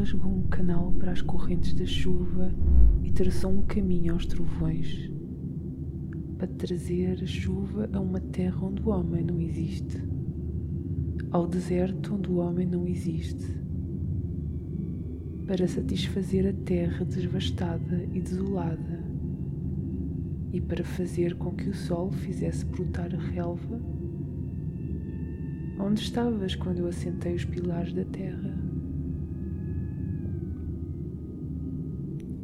Rasgou um canal para as correntes da chuva e traçou um caminho aos trovões para trazer a chuva a uma terra onde o homem não existe, ao deserto onde o homem não existe, para satisfazer a terra devastada e desolada e para fazer com que o sol fizesse brotar a relva? Onde estavas quando eu assentei os pilares da terra?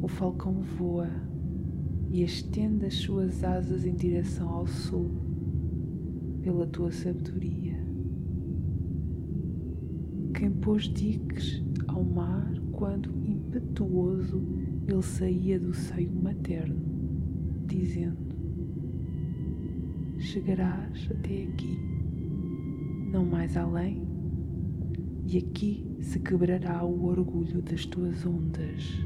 O falcão voa e estende as suas asas em direção ao sul, pela tua sabedoria. Quem pôs diques ao mar quando impetuoso ele saía do seio materno, dizendo: Chegarás até aqui, não mais além, e aqui se quebrará o orgulho das tuas ondas.